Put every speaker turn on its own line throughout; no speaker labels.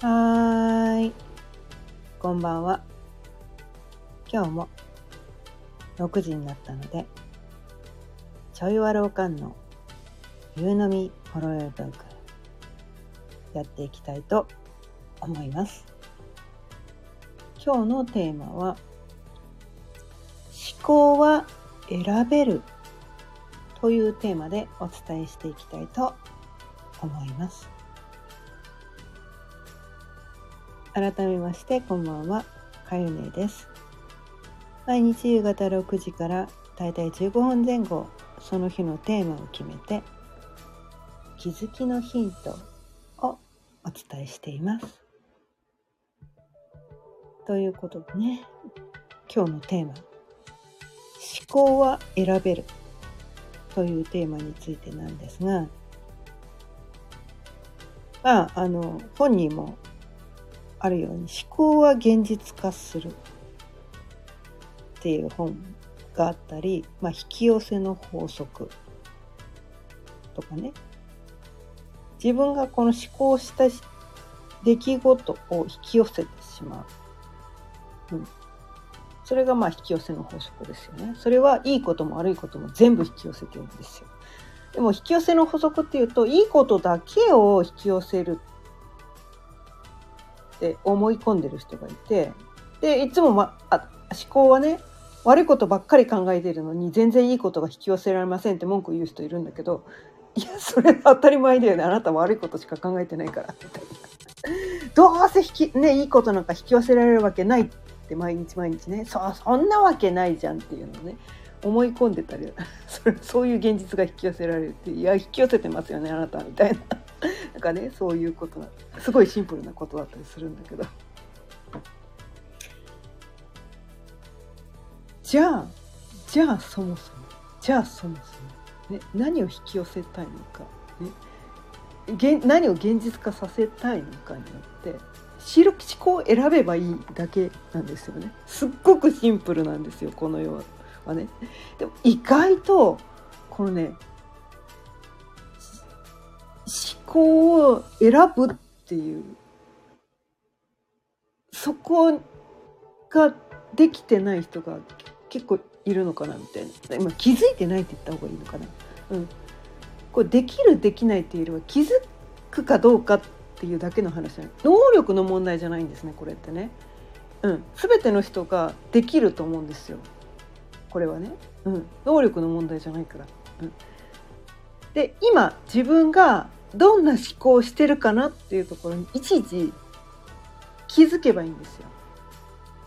はーい。こんばんは。今日も6時になったので、ちょいわろうかんの夕飲みほろよいトークやっていきたいと思います。今日のテーマは、思考は選べるというテーマでお伝えしていきたいと思います。改めましてこんばんは。かゆねです。毎日夕方6時からだいたい15分前後その日のテーマを決めて気づきのヒントをお伝えしています。ということでね今日のテーマ「思考は選べる」というテーマについてなんですがまああの本人もあるように思考は現実化する。っていう本があったり、まあ、引き寄せの法則とかね。自分がこの思考した出来事を引き寄せてしまう、うん、それがまあ引き寄せの法則ですよね。それはいいことも悪いことも全部引き寄せてるんですよ。でも引き寄せの法則っていうといいことだけを引き寄せるって思い込んでる人がいてでいつも、ま、あ思考はね悪いことばっかり考えてるのに全然いいことが引き寄せられませんって文句言う人いるんだけどいやそれ当たり前だよね。あなた悪いことしか考えてないから。みたいなどうせ引き、ね、いいことなんか引き寄せられるわけないって毎日毎日ね。そそんなわけないじゃんっていうのをね思い込んでたり それそういう現実が引き寄せられるっていや引き寄せてますよねあなたみたいな。なんかねそういうことすごいシンプルなことだったりするんだけど。じゃあじゃあそもそもじゃあそもそも、ね、何を引き寄せたいのか、ね、現何を現実化させたいのかによって思考を選べばいいだけなんですよね。すっごくシンプルなんですよこの世はね。でも意外とこのね思考を選ぶっていう。そこができてない人が結構いるのかなみたいな。今気づいてないって言った方がいいのかな、うん、これできるできないっていうよりは気づくかどうかっていうだけの話じゃない能力の問題じゃないんですねこれってね、うん、全ての人ができると思うんですよ。これはね、うん、能力の問題じゃないから、うん、で今自分がどんな思考をしてるかなっていうところにいちいち気づけばいいんですよ。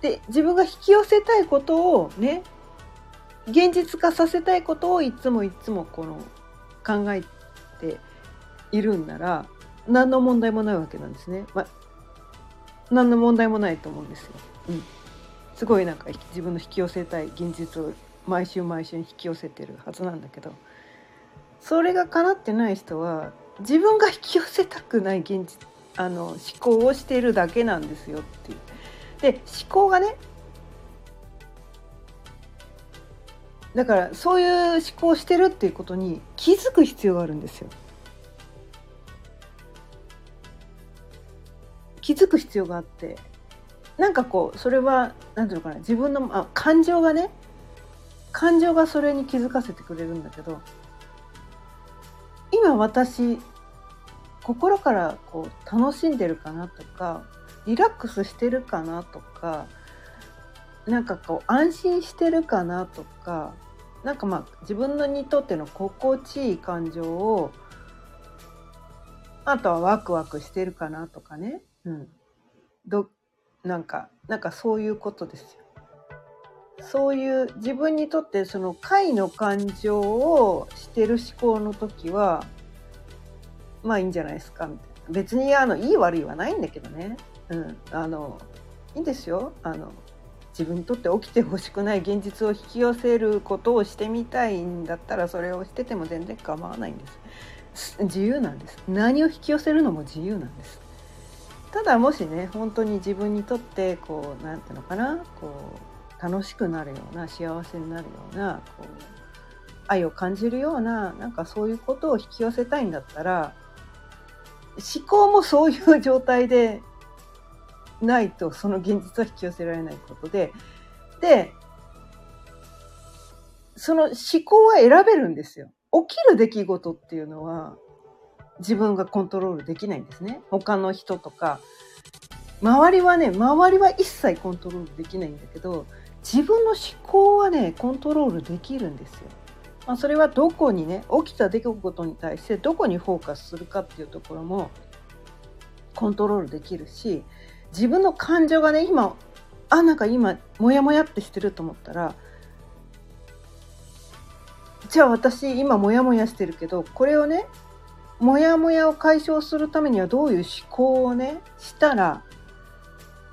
で自分が引き寄せたいことをね現実化させたいことをいつもいつもこの考えているんなら何の問題もないわけなんですね。まあ、何の問題もないと思うんですよ。うん、すごいなんか自分の引き寄せたい現実を毎週毎週引き寄せてるはずなんだけどそれが叶ってない人は自分が引き寄せたくない現実あの思考をしているだけなんですよっていう。で思考がねだからそういう思考をしてるっていうことに気づく必要があるんですよ。気づく必要があってなんかこうそれは何ていうのかな自分のあ感情がね感情がそれに気づかせてくれるんだけど今私心からこう楽しんでるかなとかリラックスしてるかなとかなんかこう安心してるかなとかなんかまあ自分のにとっての心地いい感情をあとはワクワクしてるかなとかね、うん、どなんかなんかそういうことですよ。そういう自分にとってその快の感情をしてる思考の時はまあいいんじゃないですかみたいな。別にあのいい悪いはないんだけどね、うん、あのいいんですよ。あの自分にとって起きてほしくない現実を引き寄せることをしてみたいんだったらそれをしてても全然構わないんです。自由なんです。何を引き寄せるのも自由なんです。ただもしね本当に自分にとってこう何ていうのかなこう楽しくなるような幸せになるようなこう愛を感じるようななんかそういうことを引き寄せたいんだったら思考もそういう状態でないとその現実は引き寄せられないことででその思考は選べるんですよ。起きる出来事っていうのは自分がコントロールできないんですね。他の人とか周りはね周りは一切コントロールできないんだけど自分の思考はねコントロールできるんですよ。まあ、それはどこにね起きた出来事に対してどこにフォーカスするかっていうところもコントロールできるし自分の感情がね今あなんか今モヤモヤってしてると思ったらじゃあ私今モヤモヤしてるけどこれをねモヤモヤを解消するためにはどういう思考をねしたら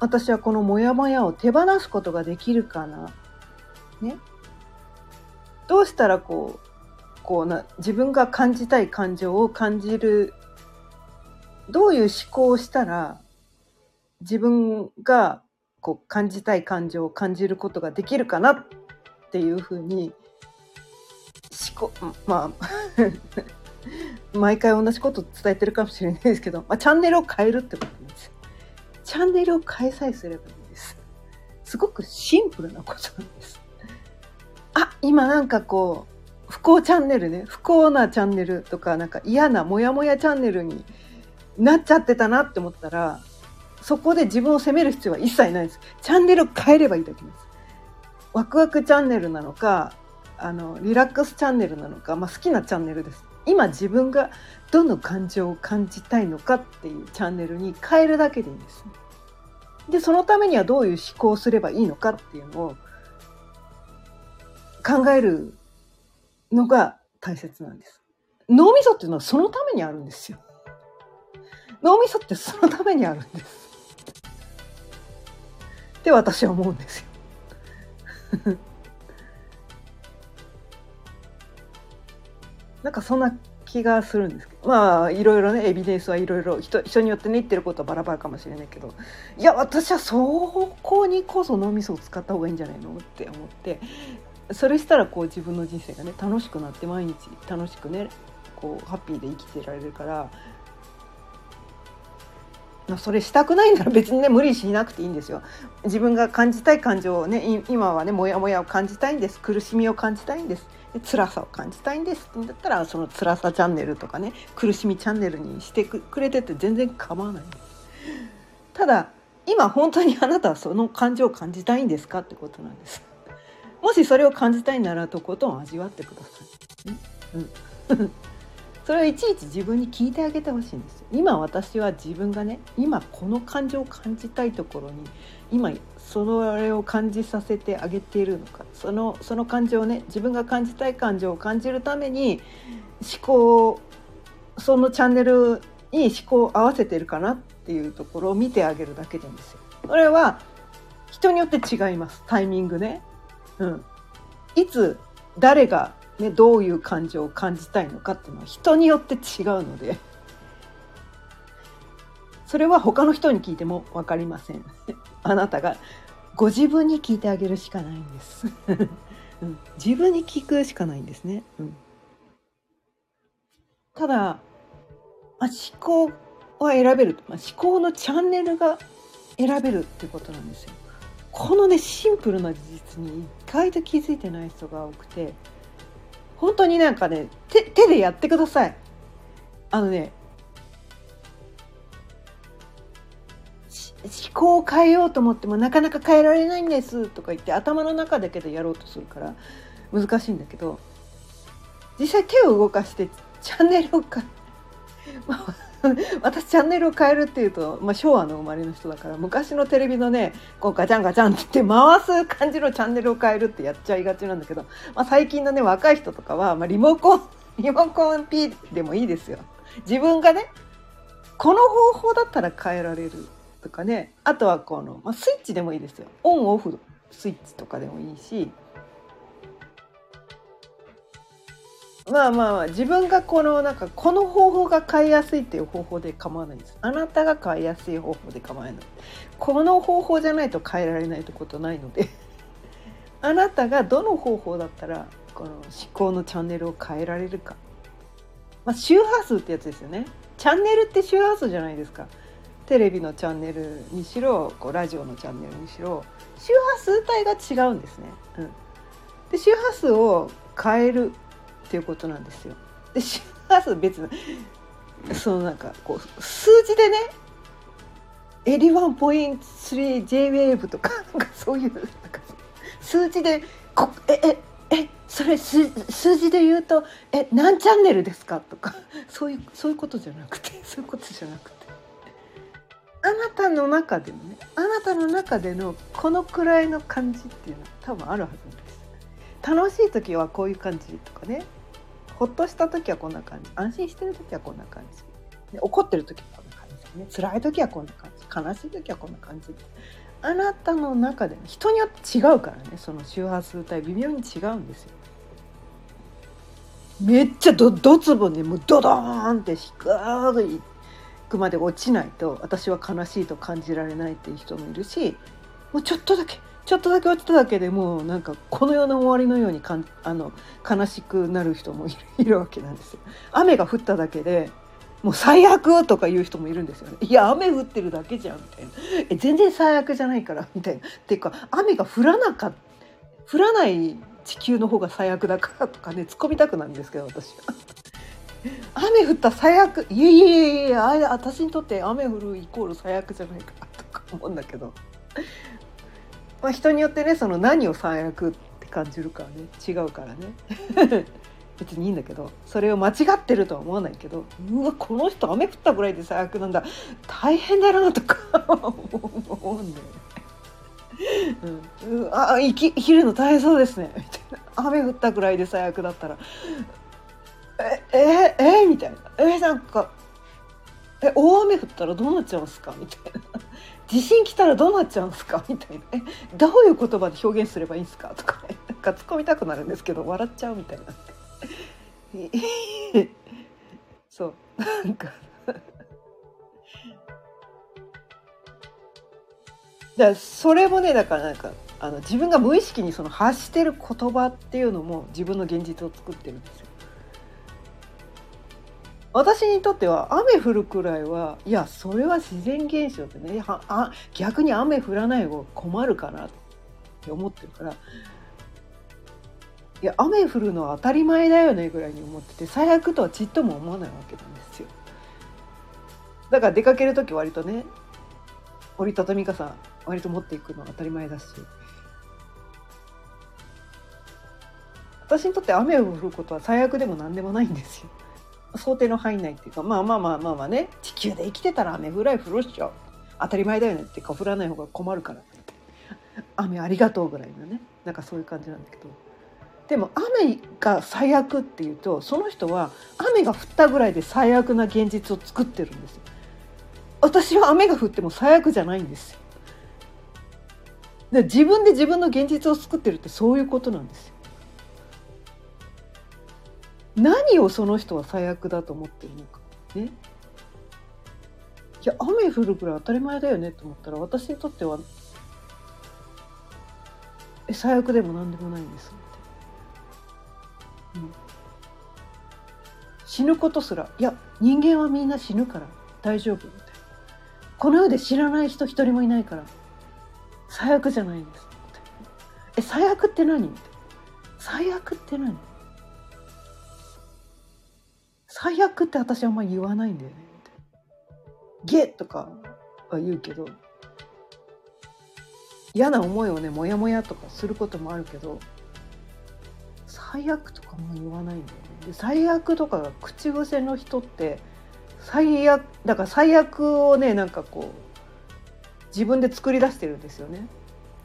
私はこのモヤモヤを手放すことができるかな。ね。どうしたらこうこうな自分が感じたい感情を感じるどういう思考をしたら自分がこう感じたい感情を感じることができるかなっていうふうに思考まあ 毎回同じこと伝えてるかもしれないですけど、まあ、チャンネルを変えるってことなんです。チャンネルを変えさえすればいいんです。すごくシンプルなことなんです。今なんかこう不幸チャンネルね不幸なチャンネルとかなんか嫌なモヤモヤチャンネルになっちゃってたなって思ったらそこで自分を責める必要は一切ないです。チャンネルを変えればいいだけです。ワクワクチャンネルなのかあのリラックスチャンネルなのか、まあ、好きなチャンネルです。今自分がどの感情を感じたいのかっていうチャンネルに変えるだけでいいんです。でそのためにはどういう思考をすればいいのかっていうのを考えるのが大切なんです。脳みそっていうのはそのためにあるんですよ。脳みそってそのためにあるんです。って私は思うんですよ。なんかそんな気がするんですけど。まあいろいろねエビデンスはいろいろ人人によってね言ってることはバラバラかもしれないけど。いや私はそこにこそ脳みそを使った方がいいんじゃないのって思って。それしたらこう自分の人生がね楽しくなって毎日楽しくねこうハッピーで生きてられるからまそれしたくないなら別にね無理しなくていいんですよ。自分が感じたい感情をね今はねモヤモヤを感じたいんです。苦しみを感じたいんです。で辛さを感じたいんですってだったらその辛さチャンネルとかね苦しみチャンネルにしてくれてて全然構わない。ただ今本当にあなたはその感情を感じたいんですかってことなんです。もしそれを感じたいならとことん味わってください、うん、それをいちいち自分に聞いてあげてほしいんです今私は自分がね今この感情を感じたいところに今それを感じさせてあげているのかそのその感情をね自分が感じたい感情を感じるために思考そのチャンネルに思考を合わせてるかなっていうところを見てあげるだけでいいんですよ。それは人によって違います。タイミングね。うん、いつ誰が、ね、どういう感情を感じたいのかっていうのは人によって違うのでそれは他の人に聞いても分かりません。あなたがご自分に聞いてあげるしかないんです。うん、自分に聞くしかないんですね。うん、ただ、まあ、思考は選べる、まあ、思考のチャンネルが選べるってことなんですよ。このねシンプルな事実に意外と気づいてない人が多くて本当になんかね手手でやってください。あのね思考を変えようと思ってもなかなか変えられないんですとか言って頭の中だけでやろうとするから難しいんだけど実際手を動かしてチャンネルを変え、まあ、私チャンネルを変えるっていうと、まあ、昭和の生まれの人だから昔のテレビのねこうガチャンガチャンって回す感じのチャンネルを変えるってやっちゃいがちなんだけど、まあ、最近のね若い人とかは、まあ、リモコン リモコン P でもいいですよ。自分がねこの方法だったら変えられるとかねあとはこの、まあ、スイッチでもいいですよオンオフスイッチとかでもいいしまあまあ自分がこのなんかこの方法が変えやすいっていう方法で構わないんです。あなたが変えやすい方法で構わないこの方法じゃないと変えられないってことないので。あなたがどの方法だったらこの思考のチャンネルを変えられるか、まあ、周波数ってやつですよね。チャンネルって周波数じゃないですか。テレビのチャンネルにしろこうラジオのチャンネルにしろ周波数帯が違うんですね。うん、で周波数を変えるっていうことなんですよ。で周波数別にそのなんかこう数字でね 81.3JWAVE とかなんかそういうなんか数字でこえええそれ数数字で言うと「え何チャンネルですか?」とかそういうそういうことじゃなくてそういうことじゃなくてあなたの中でもねあなたの中でのこのくらいの感じっていうのは多分あるはずです。楽しい時はこういう感じとかねほっとした時はこんな感じ。安心してる時はこんな感じ。で怒ってる時はこんな感じ。ね辛い時はこんな感じ。悲しい時はこんな感じ。あなたの中で人によって違うからね。その周波数帯微妙に違うんですよ。めっちゃどどつぼねもうドドーンって低くまで落ちないと私は悲しいと感じられないっていう人もいるしもうちょっとだけちょっとだけ落ちただけでもうなんかこの世の終わりのようにかんあの悲しくなる人もいるわけなんですよ。雨が降っただけでもう最悪とか言う人もいるんですよね。いや雨降ってるだけじゃんみたいな。え全然最悪じゃないからみたいな。っていうか雨が降らなか降らない地球の方が最悪だからとかね突っ込みたくなるんですけど私は。雨降った最悪いやいやいやいや私にとって雨降るイコール最悪じゃないかとか思うんだけど、まあ、人によってねその何を最悪って感じるかはね違うからね。別にいいんだけどそれを間違ってるとは思わないけどうわこの人雨降ったぐらいで最悪なんだ。大変だなとか 思うんだよね。うん、あ生き生きるの大変そうですね。みたいな。雨降ったぐらいで最悪だったら。えええみたいな。えなんかえ大雨降ったらどうなっちゃうんすか？みたいな。地震来たらどうなっちゃうんですか？みたいな。えどういう言葉で表現すればいいんすか？とか。ね なんか突っ込みたくなるんですけど笑っちゃうみたいな。そう。なんか。だそれもねだからなんかあの自分が無意識にその発してる言葉っていうのも自分の現実を作ってるんですよ。私にとっては雨降るくらいはいやそれは自然現象でねはあ逆に雨降らない方が困るかなって思ってるからいや雨降るのは当たり前だよねぐらいに思ってて最悪とはちっとも思わないわけなんですよ。だから出かける時割とね折りたたみ傘割と持っていくのは当たり前だし私にとって雨を降ることは最悪でも何でもないんですよ。想定の範囲内っていうかまあまあまあまあまあね地球で生きてたら雨ぐらい降るっしょ当たり前だよねっていうか降らない方が困るから。雨ありがとうぐらいのねなんかそういう感じなんだけど。でも雨が最悪っていうとその人は雨が降ったぐらいで最悪な現実を作ってるんですよ。私は雨が降っても最悪じゃないんですよ。で自分で自分の現実を作ってるってそういうことなんですよ。何をその人は最悪だと思ってるのか。ねいや雨降るくらい当たり前だよねと思ったら私にとってはえ最悪でも何でもないんですって、うん、死ぬことすらいや人間はみんな死ぬから大丈夫みたいな。この世で知らない人一人もいないから最悪じゃないんですえ最悪って何みたいな。最悪って何最悪って私あんま言わないんだよねゲとかは言うけど嫌な思いをねモヤモヤとかすることもあるけど最悪とかも言わないんだよねで最悪とかが口癖の人って最悪だから最悪をねなんかこう自分で作り出してるんですよね。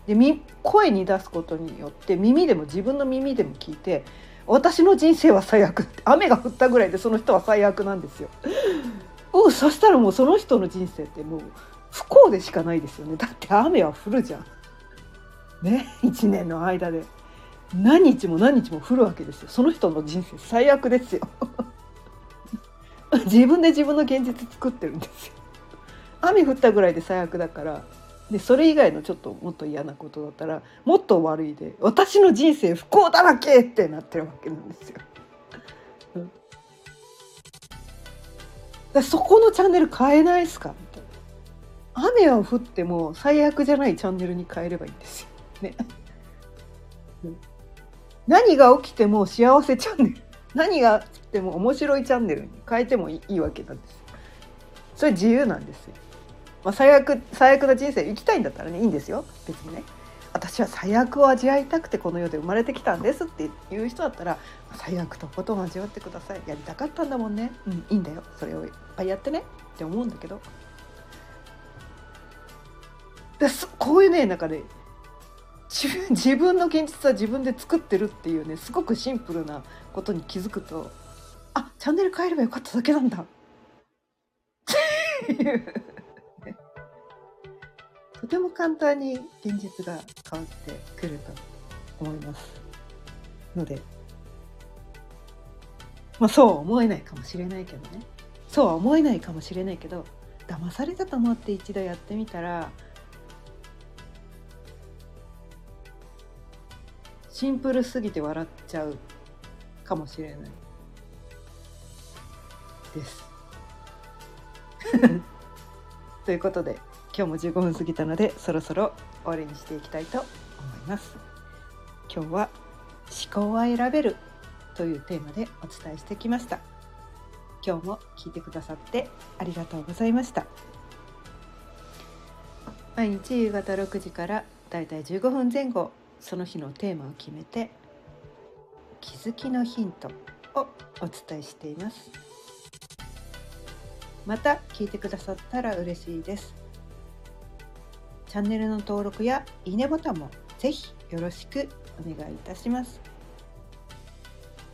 で声に出すことによって耳でも自分の耳でも聞いて私の人生は最悪雨が降ったぐらいでその人は最悪なんですよ。うそしたらもうその人の人生ってもう不幸でしかないですよねだって雨は降るじゃん。ね？1年の間で何日も何日も降るわけですよその人の人生最悪ですよ。自分で自分の現実作ってるんですよ。雨降ったぐらいで最悪だからでそれ以外のちょっともっと嫌なことだったらもっと悪いで私の人生不幸だらけってなってるわけなんですよ。だそこのチャンネル変えないっすかみたいな雨は降っても最悪じゃないチャンネルに変えればいいんですよ。ね。何が起きても幸せチャンネル何が起きても面白いチャンネルに変えてもいいわけなんです。それ自由なんですよ。まあ、最悪最悪な人生生きたいんだったらねいいんですよ。別にね。私は最悪を味わいたくてこの世で生まれてきたんですっていう人だったら最悪とことん味わってください。やりたかったんだもんね。うんいいんだよ。それをいっぱいやってね。って思うんだけど。でこういうね中で自分の現実は自分で作ってるっていうねすごくシンプルなことに気づくとあチャンネル変えればよかっただけなんだ。っていう。とても簡単に現実が変わってくると思いますのでまあそうは思えないかもしれないけどねそうは思えないかもしれないけど騙されたと思って一度やってみたらシンプルすぎて笑っちゃうかもしれないです。ということで今日も15分過ぎたのでそろそろ終わりにしていきたいと思います。今日は思考は選べるというテーマでお伝えしてきました。今日も聞いてくださってありがとうございました。毎日夕方6時からだいたい15分前後その日のテーマを決めて気づきのヒントをお伝えしています。また聞いてくださったら嬉しいです。チャンネルの登録やいいねボタンもぜひよろしくお願いいたします。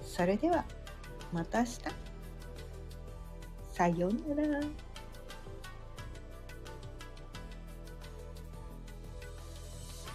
それではまた明日。さようなら。